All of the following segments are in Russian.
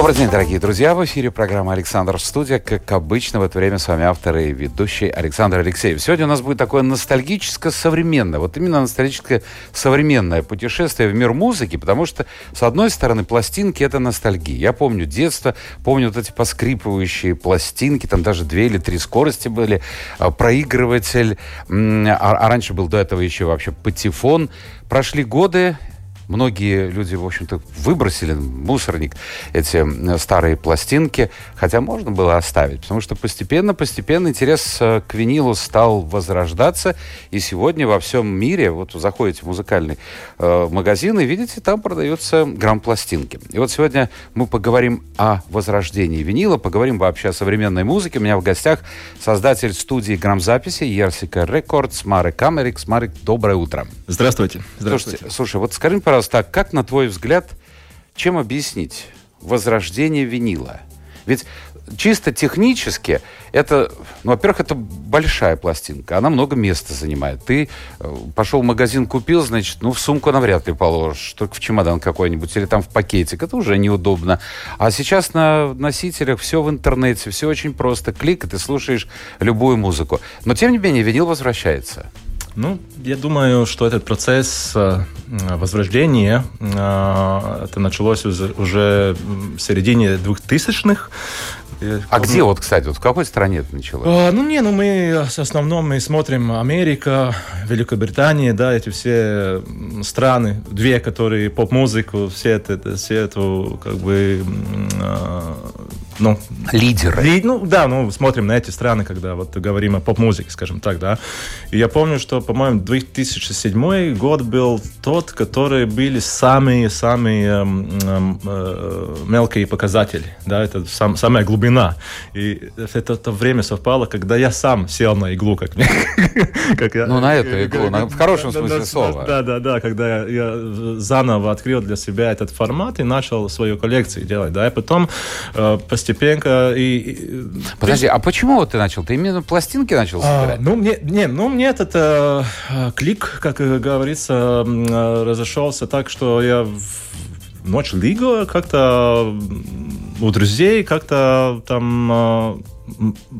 Добрый день, дорогие друзья. В эфире программа «Александр Студия». Как обычно, в это время с вами автор и ведущий Александр Алексеев. Сегодня у нас будет такое ностальгическо-современное, вот именно ностальгическое современное путешествие в мир музыки, потому что, с одной стороны, пластинки — это ностальгия. Я помню детство, помню вот эти поскрипывающие пластинки, там даже две или три скорости были, а, проигрыватель, а, а раньше был до этого еще вообще патефон. Прошли годы, Многие люди, в общем-то, выбросили мусорник эти старые пластинки, хотя можно было оставить, потому что постепенно-постепенно интерес э, к винилу стал возрождаться, и сегодня во всем мире, вот заходите в музыкальный э, магазин и видите, там продаются грамм-пластинки. И вот сегодня мы поговорим о возрождении винила, поговорим вообще о современной музыке. У меня в гостях создатель студии грамзаписи Ерсика Рекордс Марек Камерикс. Марек, доброе утро. Здравствуйте. Здравствуйте. Слушайте, слушай, вот скажи пожалуйста, пожалуйста, а как, на твой взгляд, чем объяснить возрождение винила? Ведь чисто технически это, ну, во-первых, это большая пластинка, она много места занимает. Ты э, пошел в магазин, купил, значит, ну, в сумку навряд ли положишь, только в чемодан какой-нибудь или там в пакетик, это уже неудобно. А сейчас на носителях все в интернете, все очень просто. Клик, и ты слушаешь любую музыку. Но, тем не менее, винил возвращается. Ну, я думаю, что этот процесс э, возрождения, э, это началось уже в середине 2000-х. А где вот, кстати, вот в какой стране это началось? А, ну, не, ну мы в основном мы смотрим Америка, Великобритания, да, эти все страны, две, которые поп-музыку, все это, все эту, как бы, а, ну, лидеры. Ли, ну, да, ну, смотрим на эти страны, когда вот говорим о поп-музыке, скажем так, да. И я помню, что, по-моему, 2007 год был тот, который были самые-самые э, э, мелкие показатели, да, это сам, самая глубина. И это то время совпало, когда я сам сел на иглу, как мне. Ну, на эту иглу, в хорошем смысле слова. Да, да, да, когда я заново открыл для себя этот формат и начал свою коллекцию делать, да, и потом э, постепенно постепенно и... Подожди, а почему вот ты начал? Ты именно пластинки начал а, собирать? А, ну, мне, не, ну, мне этот э, клик, как говорится, э, разошелся так, что я в ночь лига как-то у друзей как-то там э,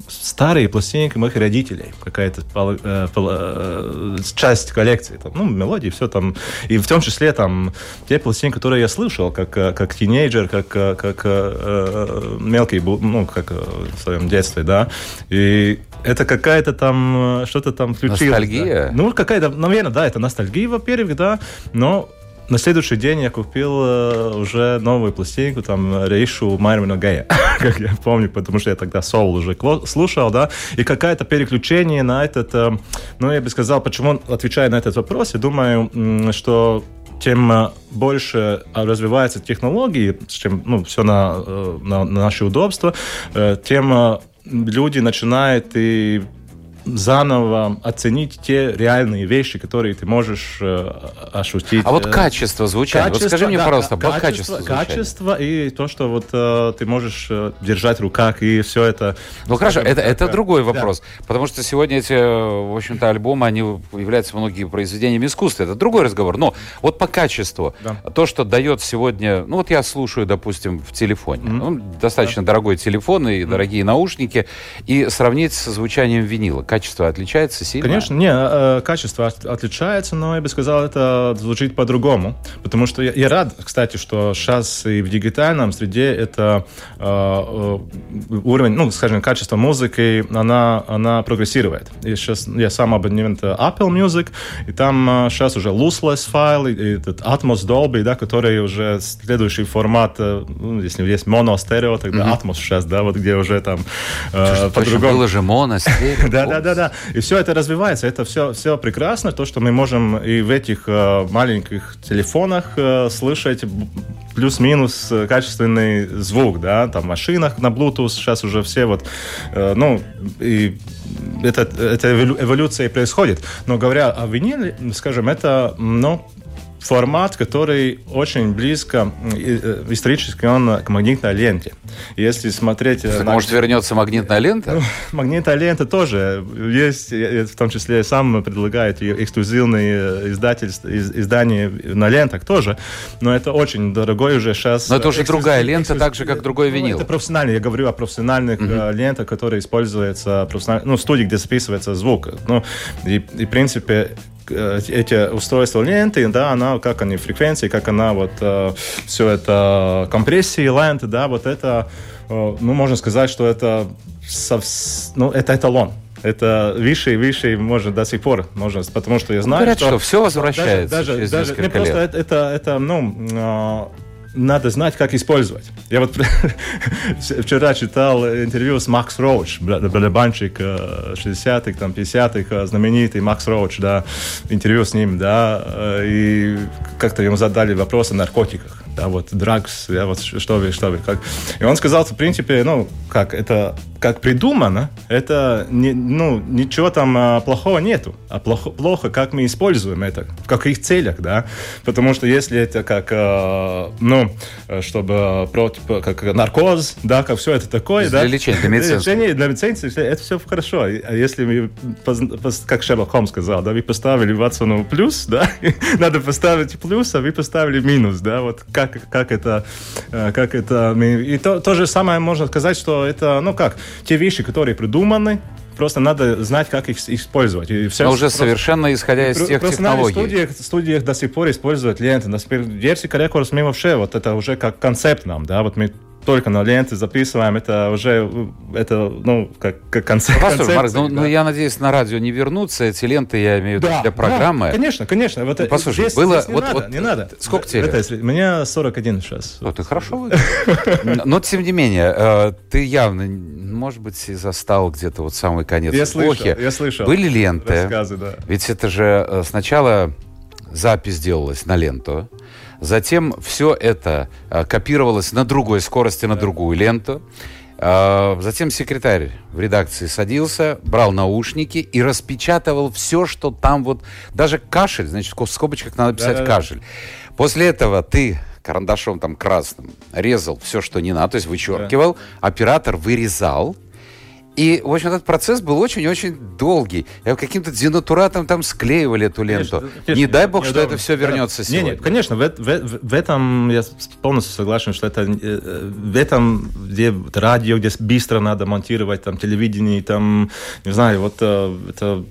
старые пластинки моих родителей, какая-то э, э, часть коллекции, там, ну, мелодии, все там, и в том числе там те пластинки, которые я слышал, как, э, как тинейджер, как, как э, мелкий, ну, как в своем детстве, да, и это какая-то там, что-то там включилось. Ностальгия? Да. Ну, какая-то, наверное, да, это ностальгия, во-первых, да, но на следующий день я купил э, уже новую пластинку, там, Рейшу Майрмина Гея, как я помню, потому что я тогда Соул уже слушал, да, и какое-то переключение на этот, э, ну, я бы сказал, почему, отвечая на этот вопрос, я думаю, что тем э, больше развиваются технологии, чем ну, все на, на, на наше удобство, тем люди начинают и заново оценить те реальные вещи, которые ты можешь э, ощутить. А вот качество звучания. Качество, вот скажи мне, да, пожалуйста, качество, качество, качество и то, что вот э, ты можешь э, держать в руках и все это. Ну хорошо, это, это другой вопрос, да. потому что сегодня эти, в общем-то, альбомы, они являются многие произведениями искусства. Это другой разговор. Но вот по качеству, да. то, что дает сегодня, ну вот я слушаю, допустим, в телефоне, mm-hmm. ну, достаточно да. дорогой телефон и mm-hmm. дорогие наушники, и сравнить со звучанием винила качество отличается сильно? Конечно, не, э, качество отличается, но я бы сказал, это звучит по-другому. Потому что я, я рад, кстати, что сейчас и в дигитальном среде это э, э уровень, ну, скажем, качество музыки, она, она прогрессирует. И сейчас я сам абонент Apple Music, и там сейчас э, уже lossless файл, и, и этот Atmos Dolby, да, который уже следующий формат, ну, если есть моно-стерео, тогда mm-hmm. Atmos сейчас, да, вот где уже там э, по-другому. Было же моно, стерео. Да, да, да, да. И все это развивается, это все, все прекрасно, то, что мы можем и в этих э, маленьких телефонах э, слышать плюс-минус э, качественный звук, да, там в машинах на Bluetooth сейчас уже все вот, э, ну, и это, это эволюция происходит. Но говоря о виниле, скажем, это, ну, формат, который очень близко э, исторически он к магнитной ленте. Если смотреть... Так, на... Может, вернется магнитная лента? Ну, магнитная лента тоже есть, в том числе сам предлагает эксклюзивные издательства, издания на лентах тоже, но это очень дорогой уже сейчас... Но это уже другая лента, так же, как другой ну, винил. Это профессиональный, я говорю о профессиональных uh-huh. лентах, которые используются профессионально, ну, студии, где записывается звук. Ну, и, и в принципе, Э, эти устройства ленты, да, она, как они, фреквенции, как она вот э, все это компрессии ленты, да, вот это, э, ну, можно сказать, что это, совс... ну, это эталон. Это выше и выше, может, до сих пор, может, потому что я знаю, ну, что, что все возвращается даже, даже, даже не, просто это, это, это, ну, надо знать, как использовать. Я вот вчера читал интервью с Макс Роуч, барабанщик 60-х, там, 50-х, знаменитый Макс Роуч, да, интервью с ним, да, э, и как-то ему задали вопрос о наркотиках, да, вот, драгс, я вот, что вы, что вы, как. И он сказал, в принципе, ну, как, это как придумано, это не, ну, ничего там а, плохого нету. А плохо, плохо, как мы используем это, в каких целях, да. Потому что если это как, а, ну, чтобы против, как наркоз, да, как все это такое, для да. Для лечения, для медицины. Для медицины это все хорошо. А если мы, как Шерлок Холмс сказал, да, вы поставили Ватсону плюс, да, надо поставить плюс, а вы поставили минус, да, вот как, как это, а, как это, и то, то же самое можно сказать, что это, ну как, те вещи, которые придуманы, просто надо знать, как их использовать. И все Но уже просто, совершенно исходя из тех технологий. В студиях, студиях до сих пор используют ленты. Например, версия Records мы вообще, вот это уже как концепт нам, да, вот мы только на ленты записываем, это уже это, ну, как, как. Ну, послушай, Марк, ну, ну, я надеюсь, на радио не вернутся эти ленты, я имею в виду да, для программы. Да, конечно, конечно. Вот, ну, послушай, здесь, было... Здесь не вот, надо, вот, не надо. Сколько тебе лет? У меня 41 сейчас. Ну, ты хорошо Но, тем не менее, э, ты явно, может быть, застал где-то вот самый конец я эпохи. я слышал. Были ленты. Рассказы, да. Ведь это же э, сначала запись делалась на ленту, Затем все это а, копировалось на другой скорости, на другую ленту. А, затем секретарь в редакции садился, брал наушники и распечатывал все, что там вот... Даже кашель, значит, в скобочках надо писать да, кашель. После этого ты карандашом там красным резал все, что не надо, то есть вычеркивал. Да. Оператор вырезал и, в общем, этот процесс был очень-очень долгий. Я каким-то денатуратом там склеивали эту ленту. Конечно, конечно, не дай бог, что это все вернется сегодня. Не, не, конечно, в, в, в этом я полностью согласен, что это э, в этом, где радио, где быстро надо монтировать, там, телевидение, там, не знаю, вот э, это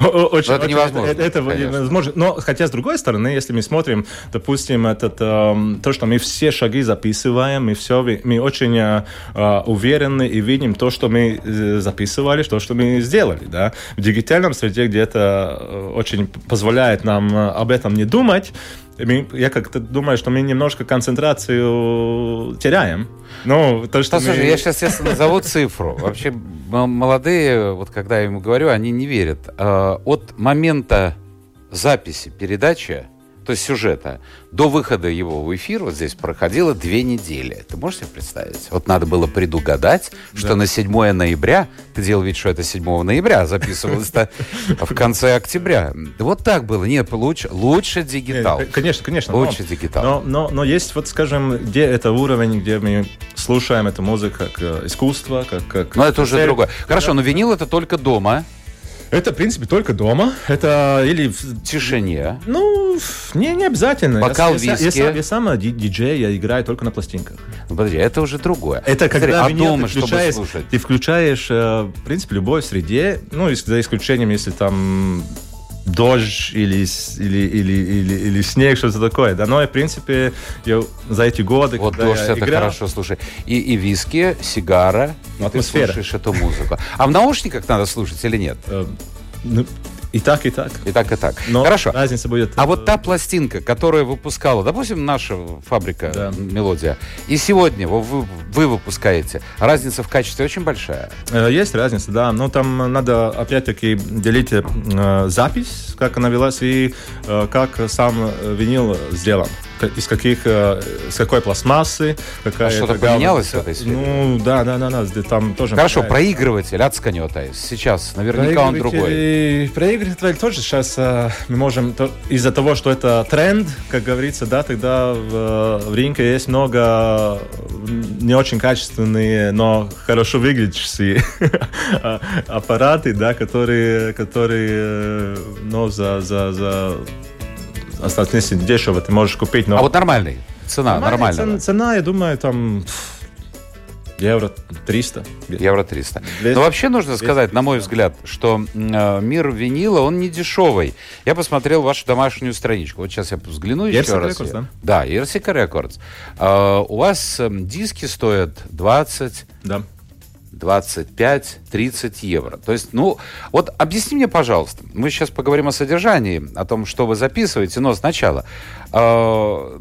очень, это невозможно. Это, это невозможно. Но хотя с другой стороны, если мы смотрим, допустим, этот, э, то, что мы все шаги записываем, мы все, мы очень э, э, уверены и видим то, что мы э, записывали, то, что мы сделали, да. В дигитальном среде, где это э, очень позволяет нам об этом не думать, я как-то думаю, что мы немножко концентрацию теряем. Ну, то, что Послушай, мы... я сейчас я назову цифру. Вообще, молодые, вот когда я ему говорю, они не верят. А, от момента записи передачи то есть сюжета, до выхода его в эфир вот здесь проходило две недели. Ты можешь себе представить? Вот надо было предугадать, что да. на 7 ноября, ты делал вид, что это 7 ноября, записывалось-то в конце октября. Вот так было. Нет, лучше, лучше дигитал. Конечно, конечно. Лучше дигитал. Но, но, но есть, вот скажем, где это уровень, где мы слушаем эту музыку как э, искусство, как... как но это уже другое. Хорошо, но винил это только дома. Это, в принципе, только дома. Это или в тишине. Ну, не, не обязательно. Бокал я, виски. Я, я, я сам диджей, я играю только на пластинках. Подожди, это уже другое. Это Смотри, когда а дома, ты чтобы слушать? Ты включаешь, э, в принципе, любой среде, ну, за исключением, если там дождь или, или, или, или, или снег, что-то такое. Да, но, в принципе, я за эти годы, Вот дождь это играл... хорошо, слушай. И, и виски, сигара, атмосфера. ты слушаешь эту музыку. А в наушниках надо слушать или нет? Э, ну, и так, и так. И так, и так. Но Хорошо. Разница будет. А вот та пластинка, которая выпускала, допустим, наша фабрика да. «Мелодия», и сегодня вы, вы выпускаете, разница в качестве очень большая? Э, есть разница, да. Но там надо, опять-таки, делить э, запись, как она велась, и э, как сам винил сделан. Из каких, э, с какой пластмассы, какая А что-то поменялось в этой сфере? Ну, да, да, да, да, там тоже... Хорошо, меняется. проигрыватель от Сканета сейчас. Наверняка он другой. Проигрыватель тоже сейчас э, мы можем из-за того, что это тренд, как говорится, да, тогда в, в рынке есть много не очень качественные, но хорошо выглядящие аппараты, да, которые, которые, э, ну, за, за, за относительно дешево ты можешь купить, но А вот нормальный. Цена нормальная. Цена, цена, я думаю, там евро 300. Евро 300. Двести- Но вообще нужно сказать, на мой взгляд, что э, мир винила, он не дешевый. Я посмотрел вашу домашнюю страничку. Вот сейчас я взгляну еще Ерсика раз. Records, да? Да, Ерсика Рекордс. Э, у вас эм, диски стоят 20, Да. 25, 30 евро. То есть, ну, вот объясни мне, пожалуйста, мы сейчас поговорим о содержании, о том, что вы записываете, но сначала. э,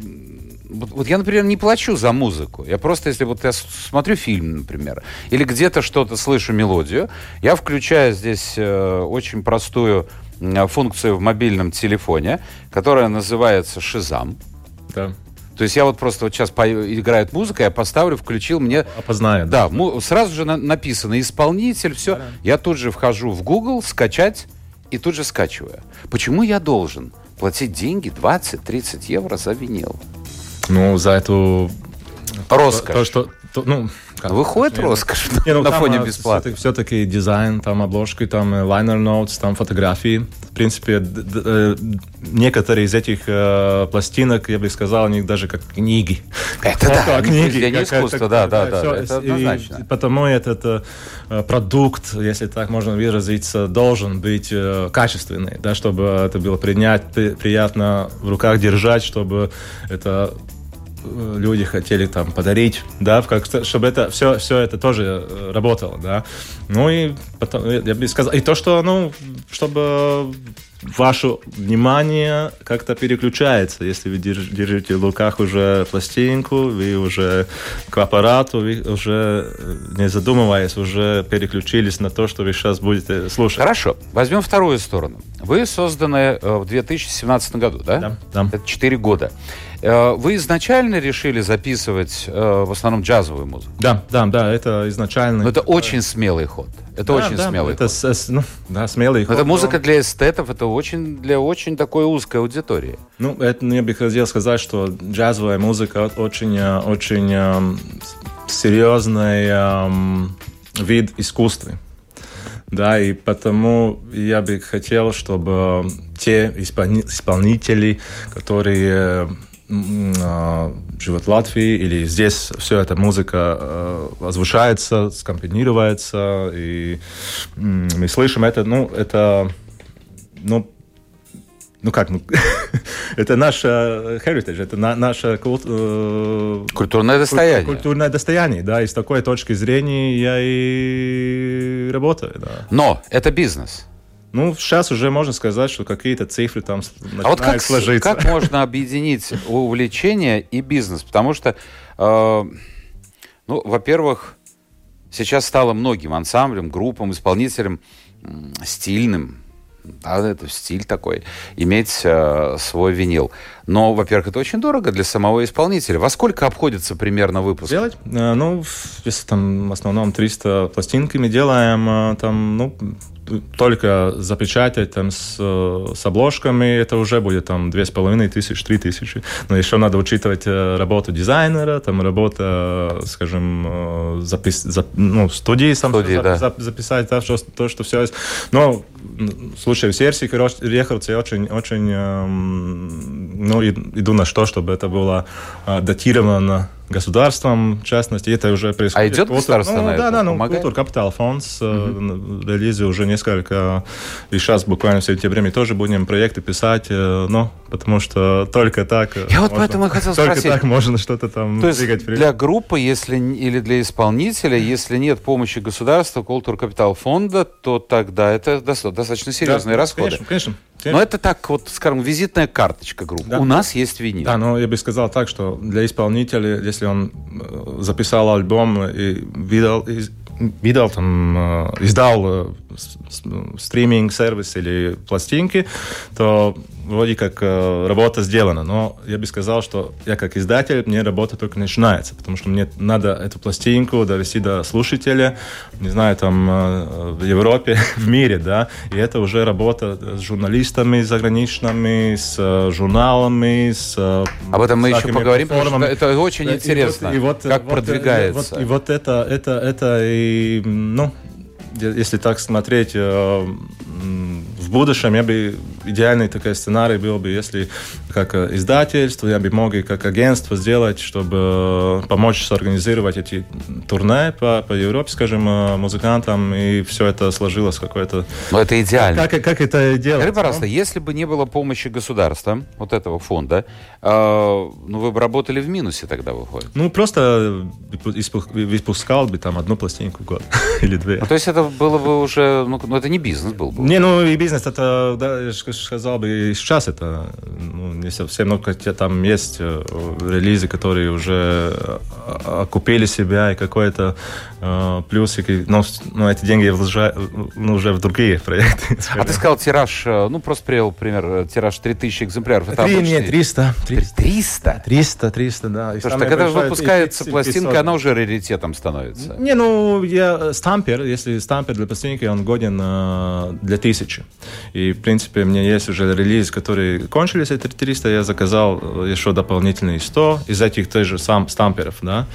вот, я, например, не плачу за музыку. Я просто, если вот я смотрю фильм, например, или где-то что-то слышу мелодию, я включаю здесь э, очень простую м, функцию в мобильном телефоне, которая называется «Шизам». Да. То есть я вот просто вот сейчас пою- играет музыка, я поставлю, включил, мне Опознает. да, му- сразу же на- написано исполнитель, все. Да-да. Я тут же вхожу в Google, скачать и тут же скачиваю. Почему я должен платить деньги 20-30 евро за винил? Ну, за эту... Роскошь. То, что... то- ну, как- Выходит не, роскошь не, ну, на там, фоне а, бесплатно. Все-таки дизайн, там обложки, там э, liner notes, там фотографии. В принципе, э, некоторые из этих э, пластинок, я бы сказал, они даже как книги. Это да, как произведение как- искусства, как- да, да, да, это И потому этот э, продукт, если так можно выразиться, должен быть э, качественный, да, чтобы это было принять, при- приятно в руках держать, чтобы это люди хотели там подарить, да, как, чтобы это все, все это тоже э, работало, да. Ну и потом, э, я бы сказал, и то, что, ну, чтобы ваше внимание как-то переключается, если вы держ- держите в руках уже пластинку, вы уже к аппарату, вы уже, э, не задумываясь, уже переключились на то, что вы сейчас будете слушать. Хорошо, возьмем вторую сторону. Вы созданы э, в 2017 году, да? Да, да. Это 4 года. Э, Вы изначально решили записывать э, в основном джазовую музыку? Да, да, да, это изначально. Но это очень смелый ход. Это Да, очень да, смелый это ход. с- с- ну, да, смелый ход. это музыка для эстетов, это очень для очень такой узкой аудитории. Ну, это я бы хотел сказать, что джазовая музыка очень, э, очень серьезный эм, вид искусства. Да, и потому я бы хотел, чтобы те исполни- исполнители, которые м, э, живут в Латвии или здесь все эта музыка э, озвучается, скомпонируется, и мы слышим это, ну, это, ну, ну как, ну, это наше heritage, это на, наше культ- э, Культурное достояние. культурное достояние, да, и с такой точки зрения я и работаю, да. Но это бизнес. Ну, сейчас уже можно сказать, что какие-то цифры там начинают А вот как, сложиться. как можно объединить увлечение и бизнес? Потому что, э, ну, во-первых, сейчас стало многим ансамблям, группам, исполнителям стильным, да, это стиль такой, иметь э, свой винил. Но, во-первых, это очень дорого для самого исполнителя. Во сколько обходится примерно выпуск? Сделать? Э, Ну, если там в основном 300 пластинки мы делаем, э, там, ну, только запечатать там с, э, с обложками, это уже будет там две с половиной тысячи, три тысячи. Но еще надо учитывать э, работу дизайнера, там работа, скажем, э, запис, зап- ну, студии, сам Студии, зап- да. зап- записать то, что, то, что все есть. Но, слушай, в Серсике Рехарце я очень, очень эм, ну, и- иду на что, чтобы это было э, датировано государством, в частности, это уже происходит. А идет государство ну, на да, да, ну, Помогает? Культур Капитал фонд релизе уже несколько, и сейчас буквально в сентябре тоже будем проекты писать, ну, потому что только так... э, Я вот можно- поэтому и хотел Только спросить. так можно что-то там То двигать вперед. для группы, если или для исполнителя, если нет помощи государства, Культур Капитал фонда, то тогда это доста- достаточно серьезные Да, расходы. Конечно, конечно. Но это так вот, скажем, визитная карточка группы. Да. У нас есть винил. Да, но я бы сказал так, что для исполнителя, если он э, записал альбом и видал, видал там, э, издал э, с- стриминг-сервис или пластинки, то вроде как э, работа сделана, но я бы сказал, что я как издатель, мне работа только начинается, потому что мне надо эту пластинку довести до слушателя, не знаю, там э, в Европе, в мире, да, и это уже работа с журналистами заграничными, с э, журналами, с э, Об этом мы еще поговорим, потому что это очень и интересно, вот- и вот, как вот, продвигается. вот- и вот это, это, это и, ну, если так смотреть, э, в будущем я бы идеальный такой сценарий был бы, если как э, издательство, я бы мог и как агентство сделать, чтобы э, помочь сорганизировать эти турне по, по Европе, скажем, э, музыкантам, и все это сложилось какое-то... Но это идеально. Как, как это делать? Скажи, пожалуйста, если бы не было помощи государства, вот этого фонда, э, ну вы бы работали в минусе тогда, выходит. Ну, просто выпускал бы там одну пластинку в год или две. Ну, то есть это было бы уже, ну, ну, это не бизнес был бы. Не, ну и бизнес это, да, сказал бы, и сейчас это ну, не совсем, ну, хотя там есть э, релизы, которые уже э, окупили себя и какой-то э, плюсик, и, но, но эти деньги вложа- ну, уже в другие проекты. А ты сказал тираж, э, ну просто привел пример, тираж 3000 экземпляров. Это Три, обычный? нет, 300. 300. 300? 300, 300, да. И так это большое выпускается 500. пластинка, она уже раритетом становится. Не, ну, я стампер, если стампер для пластинки, он годен э, для тысячи. И, в принципе, меня есть уже релиз, которые кончились, эти 300, я заказал э, еще дополнительные 100 из этих той же сам стамперов, да.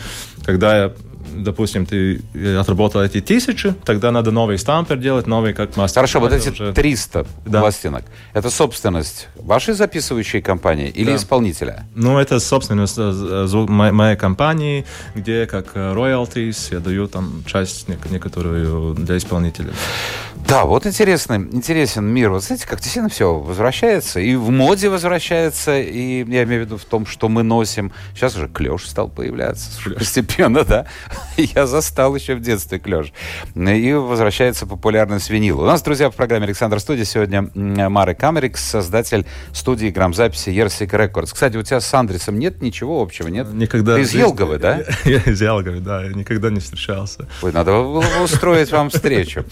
Когда я допустим, ты отработал эти тысячи, тогда надо новый стампер делать, новый как мастер. Хорошо, вот эти уже- 300 Да. пластинок, это собственность вашей записывающей компании или Да. исполнителя? Ну, это собственность э, мо- моей компании, где как э, royalties я даю там часть нек- некоторую для исполнителя. Да, вот интересный, интересен мир. Вот знаете, как действительно все возвращается, и в моде возвращается, и я имею в виду в том, что мы носим. Сейчас уже клеш стал появляться постепенно, да. Я застал еще в детстве клеш. И возвращается популярность винила. У нас, друзья, в программе «Александр Студия» сегодня м, Марекс Америкс, создатель студии грамзаписи Jersika Records. Кстати, у тебя с Андресом нет ничего общего, нет? Никогда... Ты из Елговы, да? Я из Елговы, да, я никогда не встречался. Ой, надо было устроить вам встречу.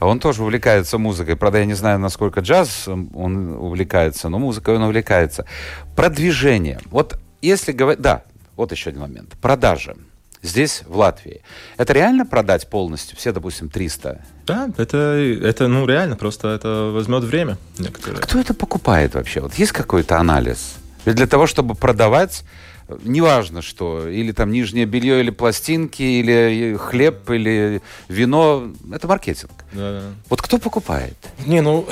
Он тоже увлекается музыкой. Правда, я не знаю, насколько джаз он увлекается, но музыкой он увлекается. Продвижение. Вот если говорить... Да, вот еще один момент. Продажи. Здесь, в Латвии. Это реально продать полностью? Все, допустим, 300? Да, это, это ну, реально, просто это возьмет время некоторое. Кто это покупает вообще? Вот есть какой-то анализ? Ведь для того, чтобы продавать, э, неважно что, или там нижнее белье, или пластинки, или хлеб, или вино, это маркетинг. Да, да. Вот кто покупает? Не, ну,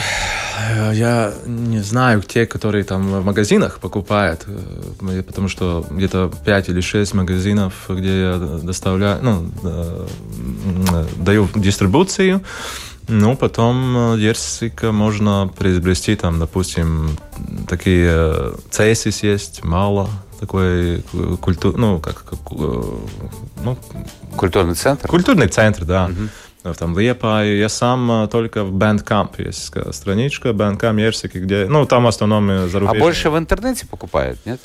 я не знаю, те, которые там в магазинах покупают, э, потому что где-то 5 или 6 магазинов, где я доставляю, ну, э, даю дистрибуцию, ну, потом э, Ерсика можно приобрести, там, допустим, такие э, цесис есть, мало, такой культур, ну, как, как, э, ну, Культурный центр? Культурный центр, да. В Там Liepāju. Я сам э, только в Bandcamp есть страничка, Bandcamp Ерсики, где... Ну, там в основном э, А зарубежные. больше в интернете покупают, нет?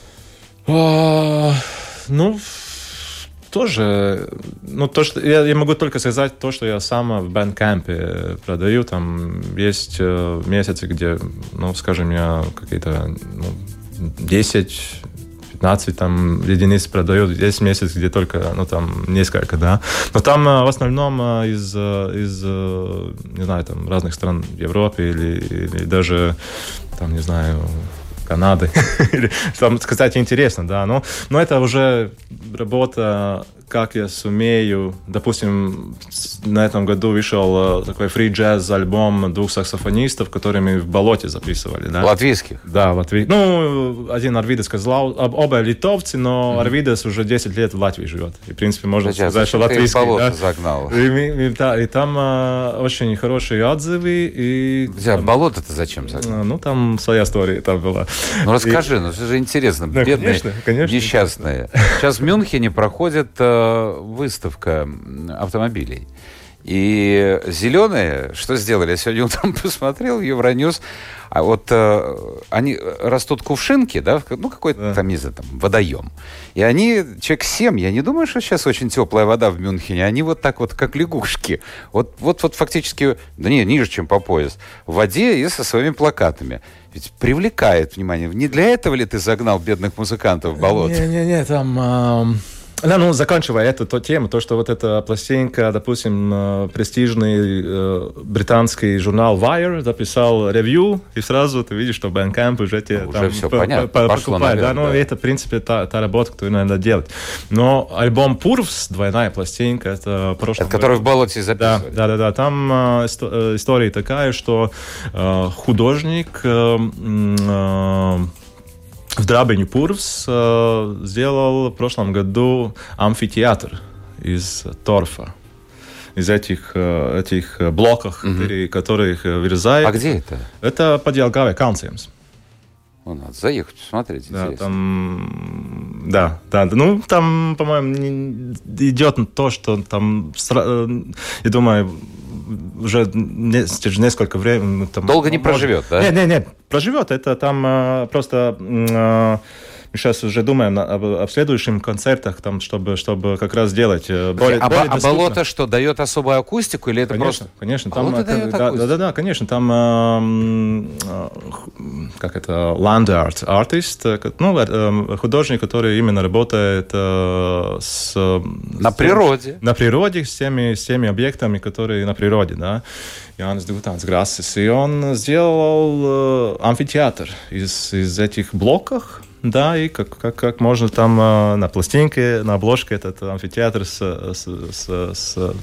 А, ну, тоже, ну, то, что я, я могу только сказать то, что я сам в Bandcamp продаю. Там есть э, месяцы, где, ну, скажем, я какие-то ну, 10 15 там единиц продают, есть месяц, где только, ну, там, несколько, да. Но там э, в основном э, из, э, из, не знаю, там, разных стран Европы или, или даже, там, не знаю, Канады. Там, кстати, интересно, да. Но, но это уже работа, как я сумею. Допустим, на этом году вышел э, такой фри джаз альбом двух саксофонистов, которыми в болоте записывали, да. Латвийских. Да, Латвии. Ну, один Арвидес сказал, об- оба литовцы, но Арвидес уже 10 лет в Латвии живет. И, в принципе, можно Зачем? сказать, что латвийский. да. загнал? И, и- да, и там э, очень хорошие отзывы. И, Друзья, болото-то зачем загнал? э, ну, там своя история там была. Ну расскажи, ну это же интересно. Да, Бедные, конечно, конечно. несчастные. Сейчас в Мюнхене проходит э, выставка автомобилей. И зеленые, что сделали? Я сегодня утром посмотрел Евроньюз, а вот э, они растут кувшинки, да, ну какой-то да. там, не знаю, там, водоем. И они, человек 7, я не думаю, что сейчас очень теплая вода в Мюнхене, они вот так вот, как лягушки. Вот, вот, вот фактически, да не, ниже, чем по пояс, в воде и со своими плакатами. Ведь привлекает внимание. Не для этого ли ты загнал бедных музыкантов в болото? Не-не-не, там... Э да, ну, заканчивая эту то, тему, то, что вот эта пластинка, допустим, э, престижный э, британский журнал Wire записал ревью, и сразу ты видишь, что Bandcamp уже тебе уже там все понятно. покупает. Да, ну, да. это, в принципе, та, та работа, которую надо делать. Но альбом Пурвс, двойная пластинка, это прошлом... Это который в болоте записывали. Да, да, да, да. Там э, э история такая, что э, художник... Э, э, в Драбине Пурвс э, сделал в прошлом году амфитеатр из торфа из этих, э, этих блоков, угу. которые их вырезают. А где это? Это под Елгавой Калциемс. Ну, надо заехать, посмотреть. Да, там, да, да, ну, там, по-моему, идет то, что там, э, я думаю, уже не, несколько времени... Там, Долго не может... проживет, да? Нет, нет, нет, проживет. Это там э, просто... Э, мы сейчас уже думаем об, об следующих концертах, там, чтобы, чтобы как раз сделать э, более, а, более а болото что, дает особую акустику или это конечно, просто... Конечно, там... Болото дает да, да, да, да, конечно, там э, э, как это, land art artist, ну, художник, который именно работает с... На с, природе. На природе, с теми, с теми объектами, которые на природе, да. Янис Дутанс Грассис. И он сделал амфитеатр из, из этих блоков, да, и как, как, как можно там э, на пластинке, на обложке этот амфитеатр с, с, с, с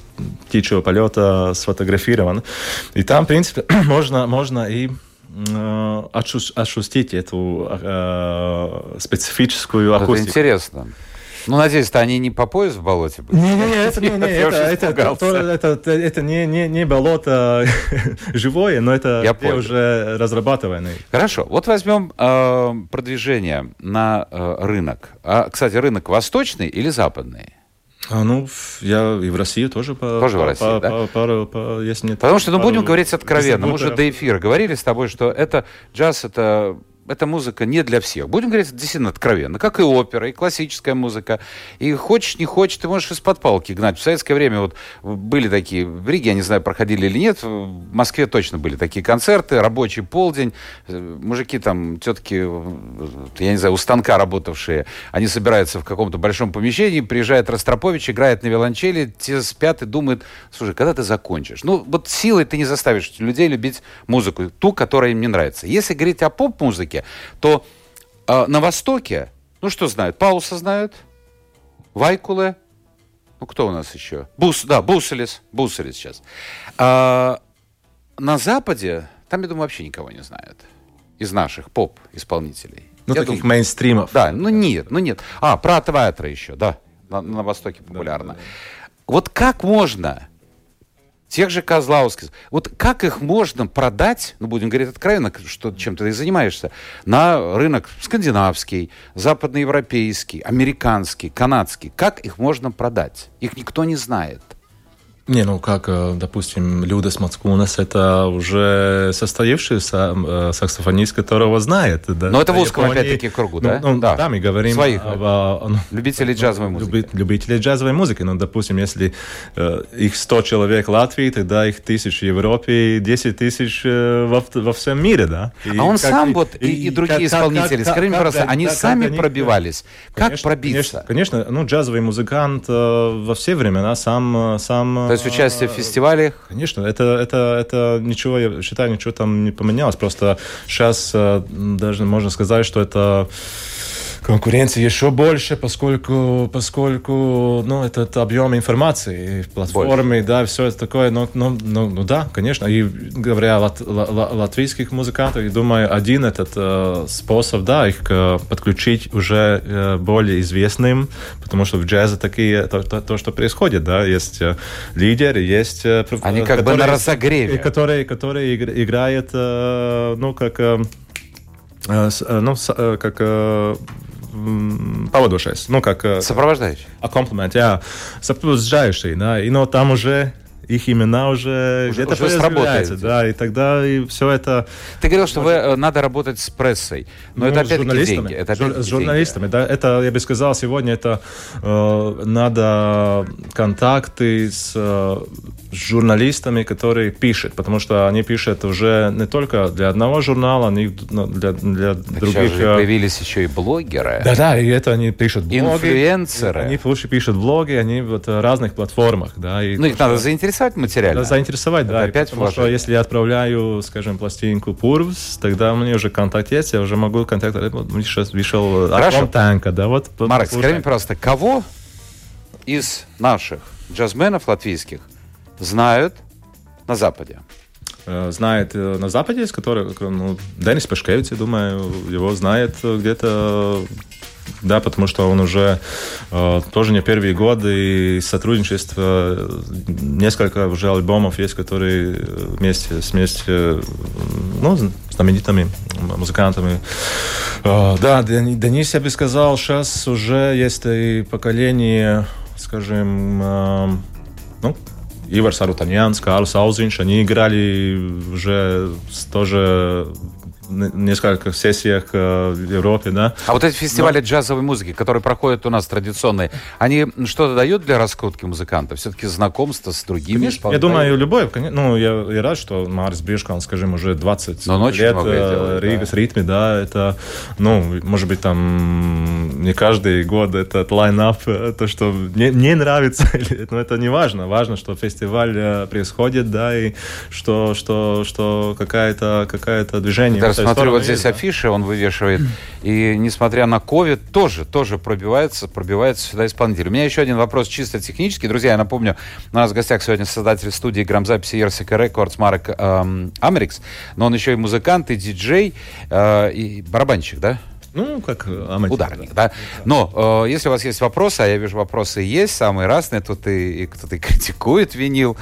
птичьего полета сфотографирован. И там, в принципе, можно, можно и э, ощутить эту э, специфическую акустику. Это интересно. Ну, надеюсь, то они не по пояс в болоте были? Не-не-не, это, не, не, это, это, это, это, это не, не, не болото живое, но это Я уже разрабатыванный. Хорошо, вот возьмем э, продвижение на э, рынок. А, кстати, рынок восточный или западный? А, ну, я и в России тоже по, тоже по, в России, по, да? по, по, по, если нет, Потому что, ну, будем говорить откровенно, мы уже до эфира говорили с тобой, что это джаз, это эта музыка не для всех. Будем говорить действительно откровенно, как и опера, и классическая музыка. И хочешь, не хочешь, ты можешь из-под палки гнать. В советское время вот были такие, в Риге, я не знаю, проходили или нет, в Москве точно были такие концерты, рабочий полдень, мужики там, тетки, я не знаю, у станка работавшие, они собираются в каком-то большом помещении, приезжает Ростропович, играет на виолончели, те спят и думают, слушай, когда ты закончишь? Ну, вот силой ты не заставишь людей любить музыку, ту, которая им не нравится. Если говорить о поп-музыке, Востоке, то э, на Востоке, ну что знают, Пауса знают, Вайкуле, ну кто у нас еще? Бус, да, Бусселис, Бусселис сейчас. А, на Западе, там, я думаю, вообще никого не знают из наших поп-исполнителей. Ну, я таких думаю, мейнстримов. Да, ну нет, ну нет. А, про Твайтера еще, да, на, на Востоке популярно. Да, да, да. Вот как можно тех же Козловских. Вот как их можно продать, ну, будем говорить откровенно, что чем ты занимаешься, на рынок скандинавский, западноевропейский, американский, канадский. Как их можно продать? Их никто не знает. Не, ну как, э, допустим, Людес Мацкунес, это уже состоявшийся э, саксофонист, которого знает. Да, Но это в узком, опять-таки, кругу, да? Ну, да. да, мы говорим Своих, о, о, о, любителей джазовой музыки. Люби, любителей джазовой музыки. Ну, допустим, если э, их 100 человек в Латвии, тогда их тысяч в Европе и 10 тысяч э, во, во всем мире, да? И а он как, сам вот, и, и, и другие как, исполнители, как, скажи мне, пожалуйста, они как, сами они, пробивались. Конечно, как пробиться? Конечно, конечно, ну, джазовый музыкант э, во все времена сам... сам есть участие в фестивалях? Конечно, это, это, это ничего, я считаю, ничего там не поменялось. Просто сейчас э, даже можно сказать, что это конкуренции еще больше, поскольку, поскольку ну, этот объем информации, платформы, больше. да, все это такое, ну, ну, ну, ну да, конечно. И говоря о лат, лат, латвийских музыкантах, я думаю, один этот э, способ, да, их э, подключить уже э, более известным, потому что в джазе такие, то, то, то что происходит, да, есть э, лидер, есть... Э, Они как который, бы на разогреве. Который, который играет, э, ну, как... Э, э, э ну, как pavadošais, nu, как... Сопровождающий. А комплимент, jā, сопровождающий, да, и но там уже их имена уже, уже где-то появляются, да, и тогда и все это... Ты говорил, что может... вы, э, надо работать с прессой, но ну, это опять-таки деньги. Это опять с журналистами, деньги. да, это, я бы сказал, сегодня это э, надо контакты с э, журналистами, которые пишут, потому что они пишут уже не только для одного журнала, они для, для так других... Сейчас же э, появились еще и блогеры. Да-да, и это они пишут блоги. Инфлюенсеры. Они лучше пишут блоги, они вот в разных платформах, да. И ну, их надо заинтересовать материально. Да, заинтересовать, да. Опять потому что если я отправляю, скажем, пластинку Пурвс, тогда мне уже контакт есть, я уже могу. Вот мне сейчас вышел Хорошо. танка, да, вот. Марк, скажи мне, пожалуйста, кого из наших джазменов латвийских знают на Западе? Э, знает э, на Западе, из которых, ну, Денис Пашкевич, я думаю, его знает где-то да, потому что он уже э, тоже не первые годы и сотрудничество, несколько уже альбомов есть, которые вместе, вместе ну, знаменитыми музыкантами. Э, да, Денис, я бы сказал, сейчас уже есть и поколение, скажем, э, ну, Ивар Сарутаньянс, Карлос Аузинш, они играли уже тоже несколько сессиях э, в Европе, да. А вот эти фестивали Но... джазовой музыки, которые проходят у нас традиционные, они что-то дают для раскрутки музыканта? Все-таки знакомство с другими Конечно, Я думаю, любой, ну, я, я рад, что Марс Бишкан, скажем, уже 20 Но лет делать, Рига да. с ритме, да, это, ну, может быть, там не каждый год этот line-up, э, то, что не, не нравится, но это не важно. Важно, что фестиваль э, происходит, да, и что, что, что какая-то какая движение смотрю, вот здесь есть, афиши он вывешивает. И несмотря на COVID, тоже, тоже пробивается, пробивается сюда исполнитель. У меня еще один вопрос чисто технический. Друзья, я напомню, у нас в гостях сегодня создатель студии грамзаписи Jersika Records Марк эм, Америкс. Но он еще и музыкант, и диджей, э, и барабанщик, да? Ну, как аматер. Ударник, да. Но э, если у вас есть вопросы, а я вижу, вопросы есть, самые разные, тут и, и кто-то и критикует винил.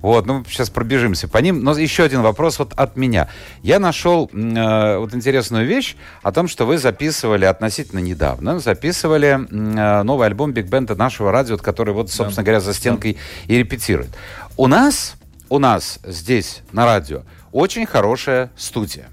Вот, ну, сейчас пробежимся по ним. Но еще один вопрос вот от меня. Я нашел э, вот интересную вещь о том, что вы записывали относительно недавно, записывали э, новый альбом Биг Бенда нашего радио, который вот, собственно да. говоря, за стенкой да. и репетирует. У нас, у нас здесь на радио очень хорошая студия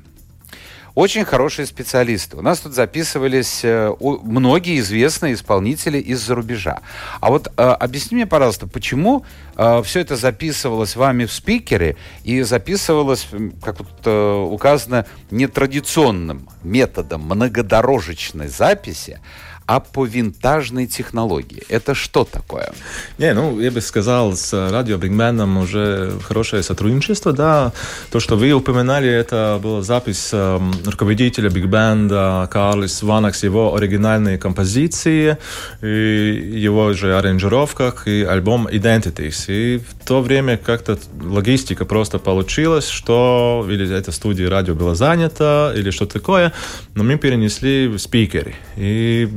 очень хорошие специалисты. У нас тут записывались э, многие известные исполнители из-за рубежа. А вот э, объясни мне, пожалуйста, почему э, все это записывалось вами в спикере и записывалось, как вот указано, нетрадиционным методом многодорожечной записи, а по винтажной технологии. Это что такое? Не, ну, я бы сказал, с радио Бигменом уже хорошее сотрудничество, да. То, что вы упоминали, это была запись э, руководителя Бигбенда Карлис Ванакс, его оригинальные композиции, и его же аранжировках, и альбом Identities. И в то время как-то логистика просто получилась, что или эта студия радио была занята, или что такое, но мы перенесли спикеры. И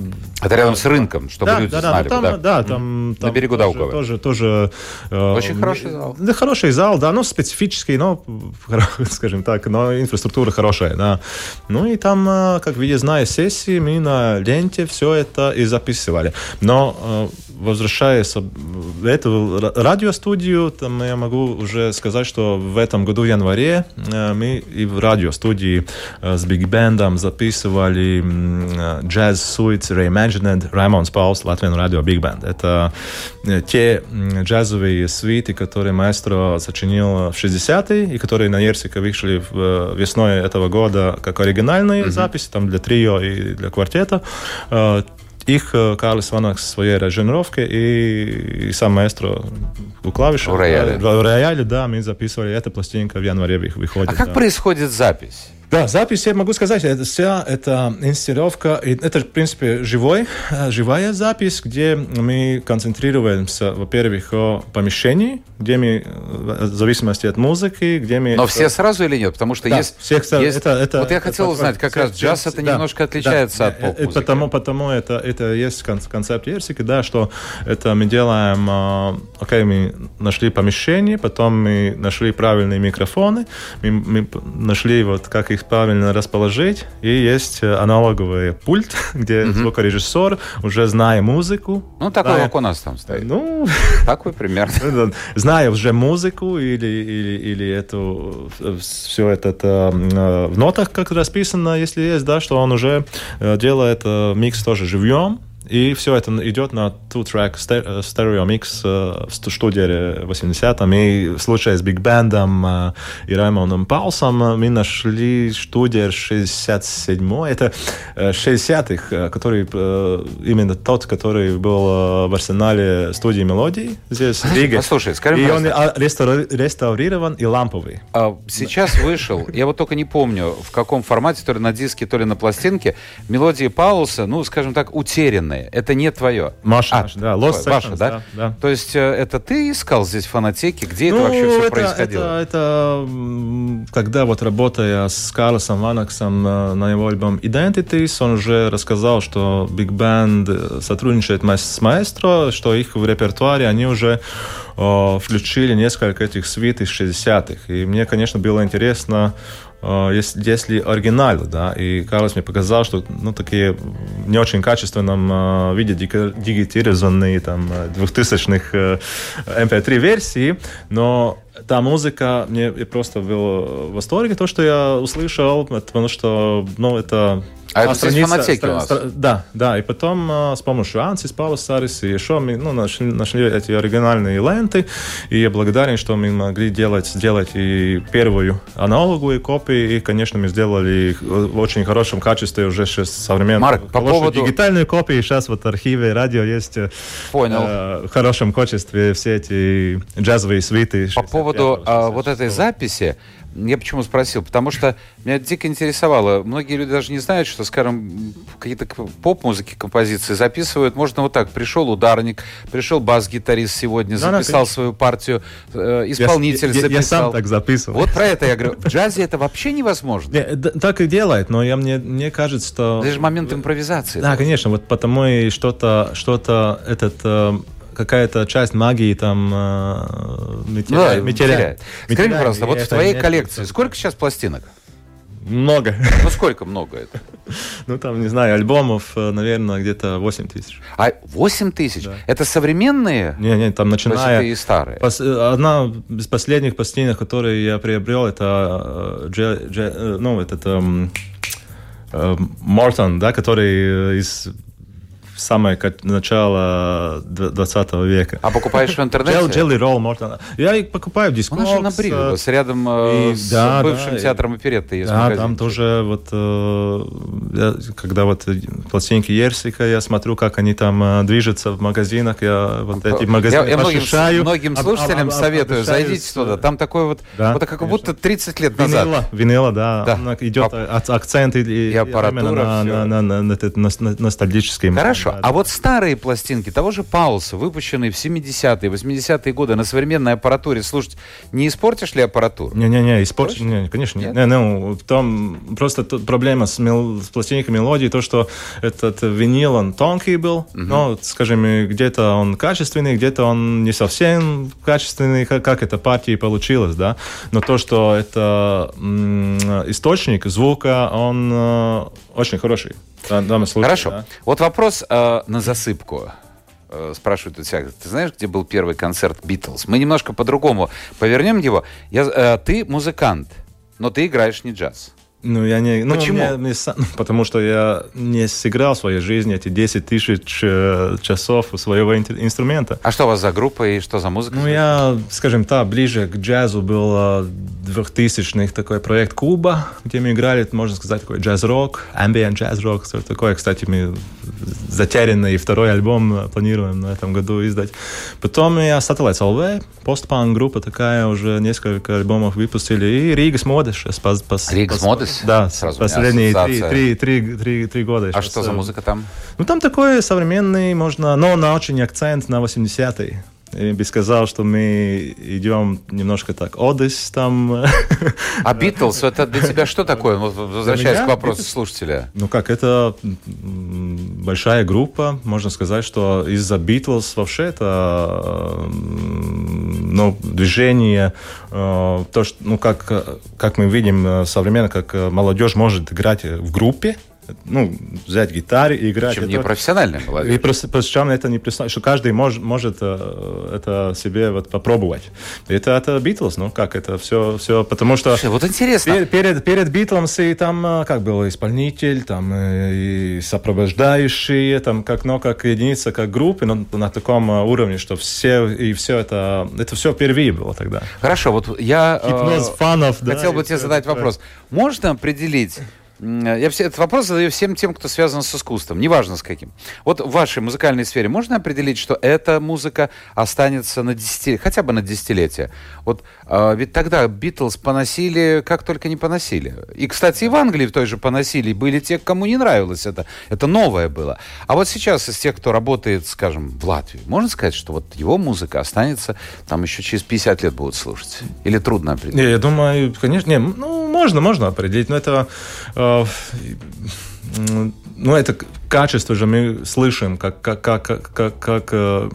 это рядом с рынком, чтобы да, люди да, знали. Да, там, да, да, там, На берегу тоже, Даугавы. Тоже, тоже, э, Очень хороший зал. Да, хороший зал, да, ну, специфический, но, скажем так, но инфраструктура хорошая, да. Ну, и там, э, как выездная сессия, мы на ленте все это и записывали. Но э, возвращаясь в эту радиостудию, там я могу уже сказать, что в этом году, в январе, э, мы и в радиостудии э, с биг-бэндом записывали Jazz Suite Reimagined Раймонс Паулс Latvian Radio Big Band. Это э, те джазовые сюиты, которые маэстро сочинил в 60-е и которые на Jersika вышли весной этого года как оригинальные mm-hmm. записи, там для трио и для квартета их Карлис Ванакс своей аранжировке и, и сам маэстро у клавишах. В рояле. В рояле, да, мы записывали. Эта пластинка в январе выходит. А как да. происходит запись? Да, запись, я могу сказать, это вся эта инсценировка, это, в принципе, живой, э, живая запись, где мы концентрируемся, во-первых, о помещении, где мы, э, в зависимости от музыки, где мы... Но все сразу или нет? Потому что да, есть... Всех, есть... Это, это, вот я хотел узнать, как раз джаз это да, немножко отличается да, от поп-музыки. Потому, потому это, это есть концепт Ерсики, да, что это мы делаем... Э, окей, okay, мы нашли помещение, потом мы нашли правильные микрофоны, мы, мы нашли вот как их их правильно расположить. И есть аналоговый пульт, где угу. звукорежиссер, уже зная музыку. Ну, такой, зная, как у нас там стоит. Ну, такой примерно. Зная уже музыку или, или, или эту, все это, это в нотах как расписано, если есть, да, что он уже делает микс тоже живьем, и все это идет на two-track стерео микс в студии 80-м. И случай с Биг Бендом э, и Раймондом Паулсом э, мы нашли студию 67 Это 60-х, э, который именно тот, который был в арсенале студии мелодий здесь, в Риге. Послушай, скажи, И он реставрирован и ламповый. А сейчас вышел, я вот только не помню, в каком формате, то ли на диске, то ли на пластинке, мелодии Паулса, ну, скажем так, утерянные данные. Это не твое. Маша, а, да, Lost Ваша, да? да? Да. То есть э, это ты искал здесь фонотеки? Где ну, это вообще все это, происходило? Это, это когда вот работая с Карлосом Ванаксом на, на его альбом Identities, он уже рассказал, что Big Band сотрудничает с маэстро, что их в репертуаре они уже включили несколько этих свит из 60-х. И мне, конечно, было интересно Э, если, если оригинал, да, и Карлос мне показал, что, ну, такие не очень качественном э, виде дигитированные, там, 2000-х MP3 э, версии, но та музыка, мне просто был в восторге, то, что я услышал, потому что, ну, это а это страница, фанатеки у вас? Да, да. И потом а, с помощью Ансис Павлосарис и еще мы ну, нашли, нашли эти оригинальные ленты. И я благодарен, что мы могли делать, сделать и первую аналоговую копию. И, конечно, мы сделали их в очень хорошем качестве уже сейчас современную. Марк, по поводу... Дигитальную копию. Сейчас вот в архиве радио есть э, Понял. Э, в хорошем качестве все эти джазовые свиты. По поводу а, вот этой записи, я почему спросил? Потому что меня дико интересовало. Многие люди даже не знают, что, скажем, какие-то поп-музыки, композиции записывают. Можно вот так. Пришел ударник, пришел бас-гитарист сегодня, записал да, свою партию, э, исполнитель я, записал. Я, я сам так записывал. Вот про это я говорю. В джазе это вообще невозможно. Не, так и делает, но я, мне, мне кажется, что... Это же момент импровизации. Да, конечно. Вот потому и что-то, что-то этот э, какая-то часть магии там э, мы теряем. Ну, мы теряем. Скажи, пожалуйста, вот в твоей коллекции сколько сейчас пластинок? Много. Ну, сколько много это? Ну, там, не знаю, альбомов, э, наверное, где-то 8 тысяч. А 8 тысяч? Да. Это современные? Не, не, там начиная... и старые? Пос... Одна из последних пластинок, которые я приобрел, это, э, Дже... Дже... Э, ну, этот... Эм... Мортон, да, который из самое начало 20 века. А покупаешь в интернете? Джелли Ролл, можно. Я их покупаю в дискокс. У нас же на с рядом э, и, с да, бывшим да, театром оперетты есть Да, там тоже вот, э, я, когда вот пластинки Ерсика, я смотрю, как они там э, движутся в магазинах, я вот эти магазины я, я многим, многим слушателям об, об, советую, зайдите туда, там такой вот, да, вот как будто 30 лет назад. Винила, винила да, да. идет Ап... акцент и, и, аппаратура, на, на, на, на, на, на, на ностальгический. Хорошо. Хорошо. А вот старые пластинки того же Паулса, выпущенные в 70-е, 80-е годы на современной аппаратуре, слушать, не испортишь ли аппаратуру? Не-не-не, испортишь? Не, конечно. Нет? Не, ну, там просто проблема с, мел... с пластинкой мелодии, то, что этот винил, он тонкий был, угу. но, скажем, где-то он качественный, где-то он не совсем качественный, как, как это партии получилось, да. Но то, что это источник звука, он э, очень хороший. Да, случае, Хорошо. Да. Вот вопрос э, на засыпку. Э, спрашивают у тебя, ты знаешь, где был первый концерт Битлз? Мы немножко по-другому повернем его. Я, э, ты музыкант, но ты играешь не джаз. Ну, я не... Ну, Почему? Меня, мне, потому что я не сыграл в своей жизни эти 10 тысяч э, часов своего инструмента. А что у вас за группа и что за музыка? Ну, я, скажем так, ближе к джазу был 2000-х такой проект Куба, где мы играли, можно сказать, такой джаз-рок, ambient джаз-рок, что такое. Кстати, мы затерянный второй альбом планируем на этом году издать. Потом я Satellites LV, постпанк группа такая, уже несколько альбомов выпустили. И Ригас Модес сейчас. Пос, Модес? Да, Сразу последние три, три, три, три, три года. А что за музыка там? Ну, там такой современный, можно, но на очень акцент на 80-е. Я бы сказал, что мы идем немножко так, Одесс там. А Битлз, это для тебя что такое? Возвращаясь к вопросу слушателя. Ну как, это большая группа. Можно сказать, что из-за Битлз вообще это ну, движение, то, что, ну, как, как мы видим современно, как молодежь может играть в группе, ну, взять гитару и играть. Причем не профессиональная молодежь. И просто, причем это не профессионально, что каждый может, может э, это себе вот попробовать. Это это Битлз, ну как это все, все потому что... Слушай, вот интересно. Перед, перед, перед Битлз и там э, как был исполнитель, там э, и сопровождающие, там как, ну, как единица, как группы, но на таком уровне, что все и все это, это все впервые было тогда. Хорошо, вот я... Хипноз фанов, Хотел да, бы тебе задать вопрос. Можно определить я все, этот вопрос задаю всем тем, кто связан с искусством, неважно с каким. Вот в вашей музыкальной сфере можно определить, что эта музыка останется на десятилетие, хотя бы на десятилетие? Вот э, ведь тогда Битлз поносили, как только не поносили. И, кстати, и в Англии той же поносили. Были те, кому не нравилось это. Это новое было. А вот сейчас из тех, кто работает, скажем, в Латвии, можно сказать, что вот его музыка останется, там еще через 50 лет будут слушать? Или трудно определить? Не, я думаю, конечно, не, ну, можно, можно определить, но это э, ну, это качество же мы слышим, как, как, как, как, как, э,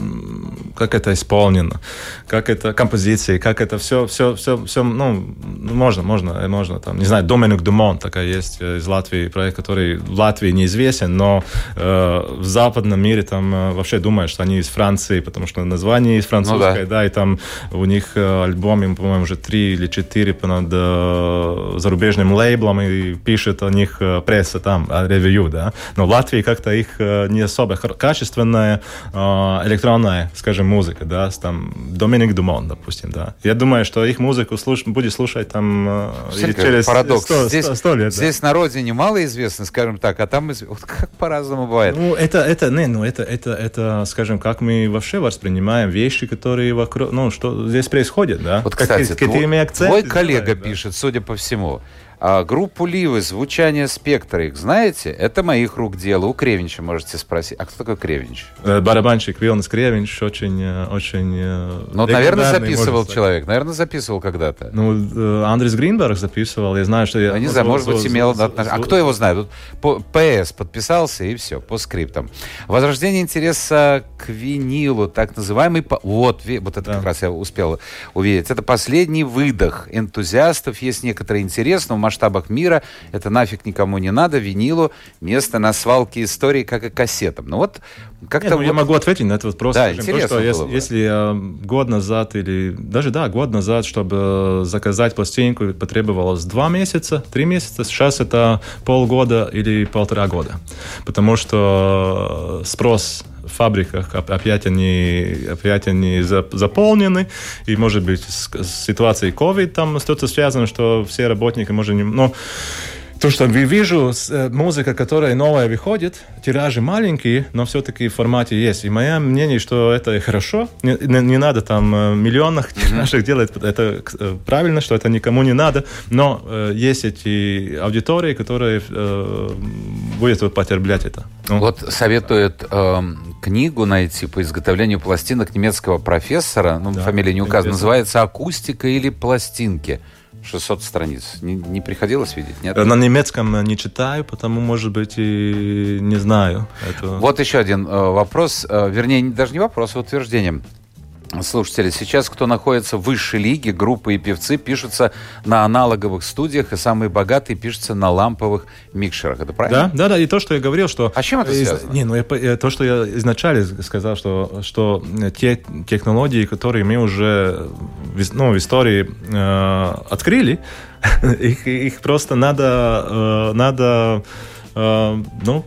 как это исполнено, как это композиции, как это все, все, все, все, ну, можно, можно, можно, там, не знаю, Доминик Думон, такая есть э, из Латвии, проект, который в Латвии неизвестен, но э, в западном мире там э, вообще думают, что они из Франции, потому что название из французское, ну, да. да, и там у них э, альбом, по-моему, уже три или четыре под э, зарубежным лейблом, и пишет о них э, пресса там, ревью, да, но Латвии как-то их э, не особо качественная э, электронная, скажем, музыка, да, там Доминик Думон, допустим, да. Я думаю, что их музыку слуш... будет слушать там э, через парадокс. 100, здесь, 100, 100 лет. Здесь да. на родине мало известно, скажем так, а там вот как по-разному бывает. Ну, это, это, не, ну, это, это, это, скажем, как мы вообще воспринимаем вещи, которые вокруг, ну, что здесь происходит, да. Вот, кстати, как, твой, твой коллега да, пишет, судя по всему, а группу Ливы, звучание спектра их знаете? Это моих рук дело. У Кревинча можете спросить. А кто такой Кревинч? Э, барабанщик Вилнес Кревинч очень, э, очень. Э, ну, наверное, записывал человек. Наверное, записывал когда-то. Ну, Андрес Гринберг записывал. Я знаю, что я. Ну, не знаю, может быть, имел отношение. А кто его знает? Тут ПС подписался и все, по скриптам. Возрождение интереса к винилу, так называемый. Вот, вот это как раз я успел увидеть. Это последний выдох энтузиастов. Есть некоторый интерес, но в масштабах мира. Это нафиг никому не надо. Винилу место на свалке истории, как и кассетам. Ну вот как-то... ну, вот... Я могу ответить на этот вопрос. Да, скажем, интересно то, что если, если год назад или даже, да, год назад, чтобы заказать пластинку, потребовалось два месяца, три месяца. Сейчас это полгода или полтора года. Потому что спрос в фабриках опять они, опять они заполнены, и, может быть, с, с ситуацией COVID там что-то связано, что все работники, может, не... Но то, что я вижу, э, музыка, которая новая выходит, тиражи маленькие, но все-таки в формате есть. И мое мнение, что это хорошо. Не, не, не надо там э, миллионах тиражей mm-hmm. делать. Это э, правильно, что это никому не надо. Но э, есть эти аудитории, которые э, будут употреблять это. Ну. Вот советуют э, книгу найти по изготовлению пластинок немецкого профессора, ну, да, фамилия не указана, называется «Акустика или пластинки». 600 страниц. Не, не приходилось видеть, нет? На немецком не читаю, потому, может быть, и не знаю. Этого. Вот еще один э, вопрос, э, вернее, даже не вопрос, а утверждение слушатели, сейчас кто находится в высшей лиге, группы и певцы пишутся на аналоговых студиях, и самые богатые пишутся на ламповых микшерах. Это правильно? Да, да, да. И то, что я говорил, что... А чем это связано? Не, ну, я, то, что я изначально сказал, что, что те технологии, которые мы уже ну, в истории э, открыли, их, их просто надо, э, надо ну,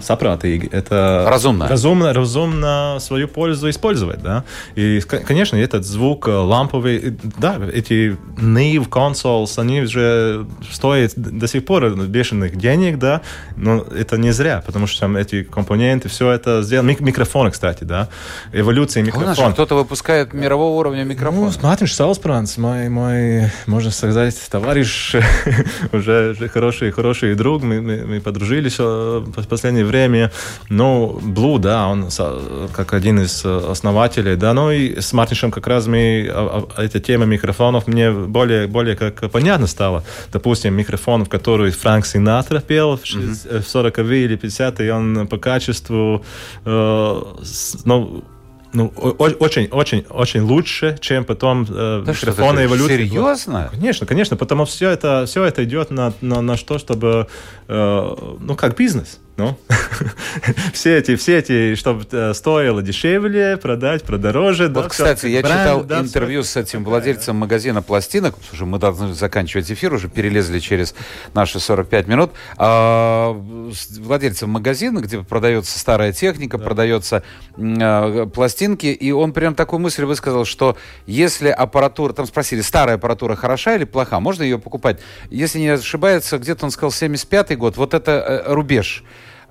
saprātīgi. Это разумно. Разумно, разумно свою пользу использовать, да. И, конечно, этот звук ламповый, да, эти Neve consoles, они уже стоят до сих пор бешеных денег, да, но это не зря, потому что там эти компоненты, все это сделано. Микрофоны, кстати, да, эволюция микрофона. Кто-то выпускает мирового уровня микрофон. Ну, смотришь, Салспранс, мой, мой, можно сказать, товарищ, уже, уже хороший, хороший друг, друг, мы, мы, мы подружились э, в последнее время. Но Блу, да, он как один из э, основателей, да, ну и с Мартишем как раз мы, а, а, эта тема микрофонов мне более, более как понятно стало. Допустим, микрофон, в который Франк Синатра пел в, mm-hmm. в 40-е или 50-е, он по качеству, э, ну, ну, очень, очень, очень лучше, чем потом э, да микрофонная эволюция. Серьезно? Конечно, конечно, потому что все это, все это идет на, на, на что, чтобы, э, ну, как бизнес. Ну, все эти, все эти, чтобы э, стоило дешевле, продать, продороже. Вот, да, кстати, я бренд, читал да, интервью все... с этим владельцем магазина пластинок. Слушай, мы должны заканчивать эфир, уже перелезли через наши 45 минут. А, владельцем магазина, где продается старая техника, да. продается а, пластинки, и он прям такую мысль высказал, что если аппаратура, там спросили, старая аппаратура хороша или плоха, можно ее покупать? Если не ошибается, где-то он сказал 75-й год, вот это э, рубеж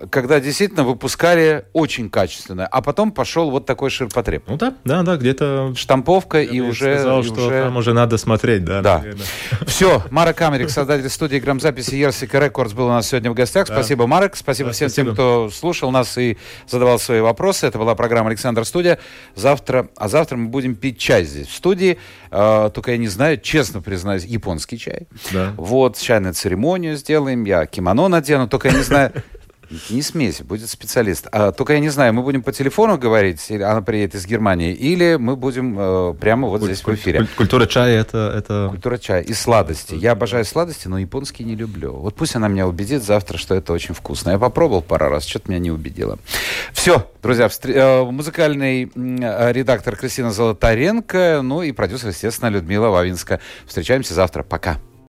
когда действительно выпускали очень качественно, а потом пошел вот такой ширпотреб. Ну да, да, да, где-то... Штамповка и уже... сказал, и что уже... там уже надо смотреть, да. Да. Все, Марек Камерик, создатель студии грамзаписи Ерсика Рекордс был у нас сегодня в гостях. Да. Спасибо, Марек, спасибо да, всем спасибо. тем, кто слушал нас и задавал свои вопросы. Это была программа «Александр Студия». Завтра, а завтра мы будем пить чай здесь в студии. Uh, только я не знаю, честно признаюсь, японский чай. Да. Вот, чайную церемонию сделаем, я кимоно надену, только я не знаю, не смейся, будет специалист. А, только я не знаю, мы будем по телефону говорить, или она приедет из Германии, или мы будем э, прямо вот куль- здесь в эфире. Культура чая это, это... Культура чая и сладости. Я обожаю сладости, но японский не люблю. Вот пусть она меня убедит завтра, что это очень вкусно. Я попробовал пару раз, что-то меня не убедило. Все, друзья, встр... э, музыкальный э, редактор Кристина Золотаренко, ну и продюсер, естественно, Людмила Вавинска. Встречаемся завтра. Пока.